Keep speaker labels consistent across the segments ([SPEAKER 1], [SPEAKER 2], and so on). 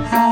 [SPEAKER 1] high.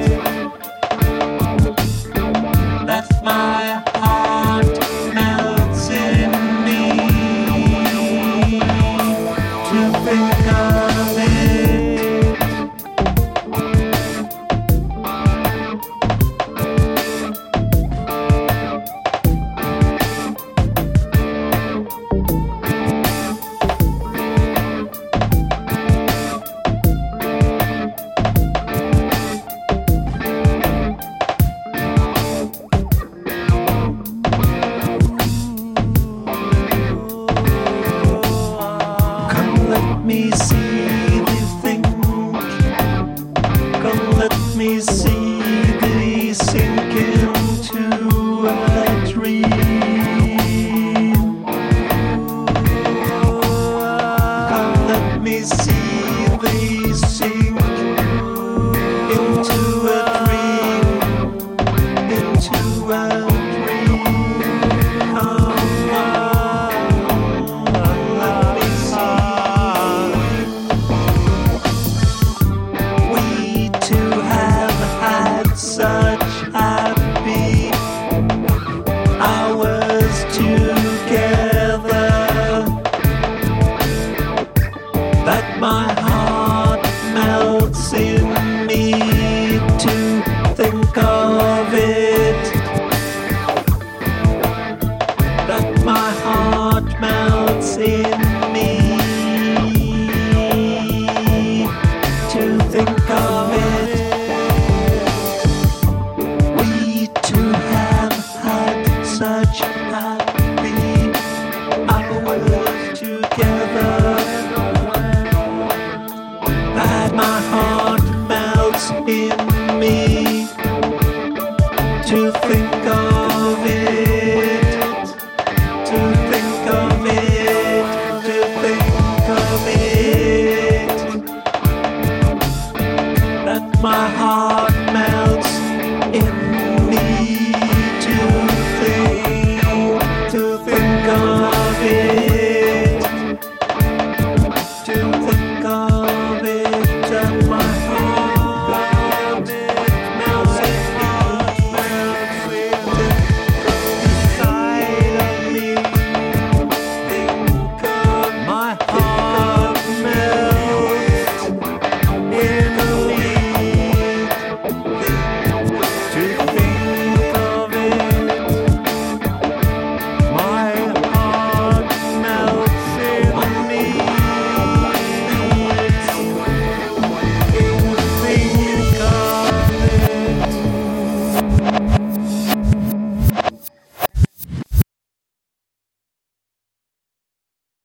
[SPEAKER 1] me see thee think. Come let me see thee sink into a dream. Come let me see thee sink into a dream, into a together. At my heart melts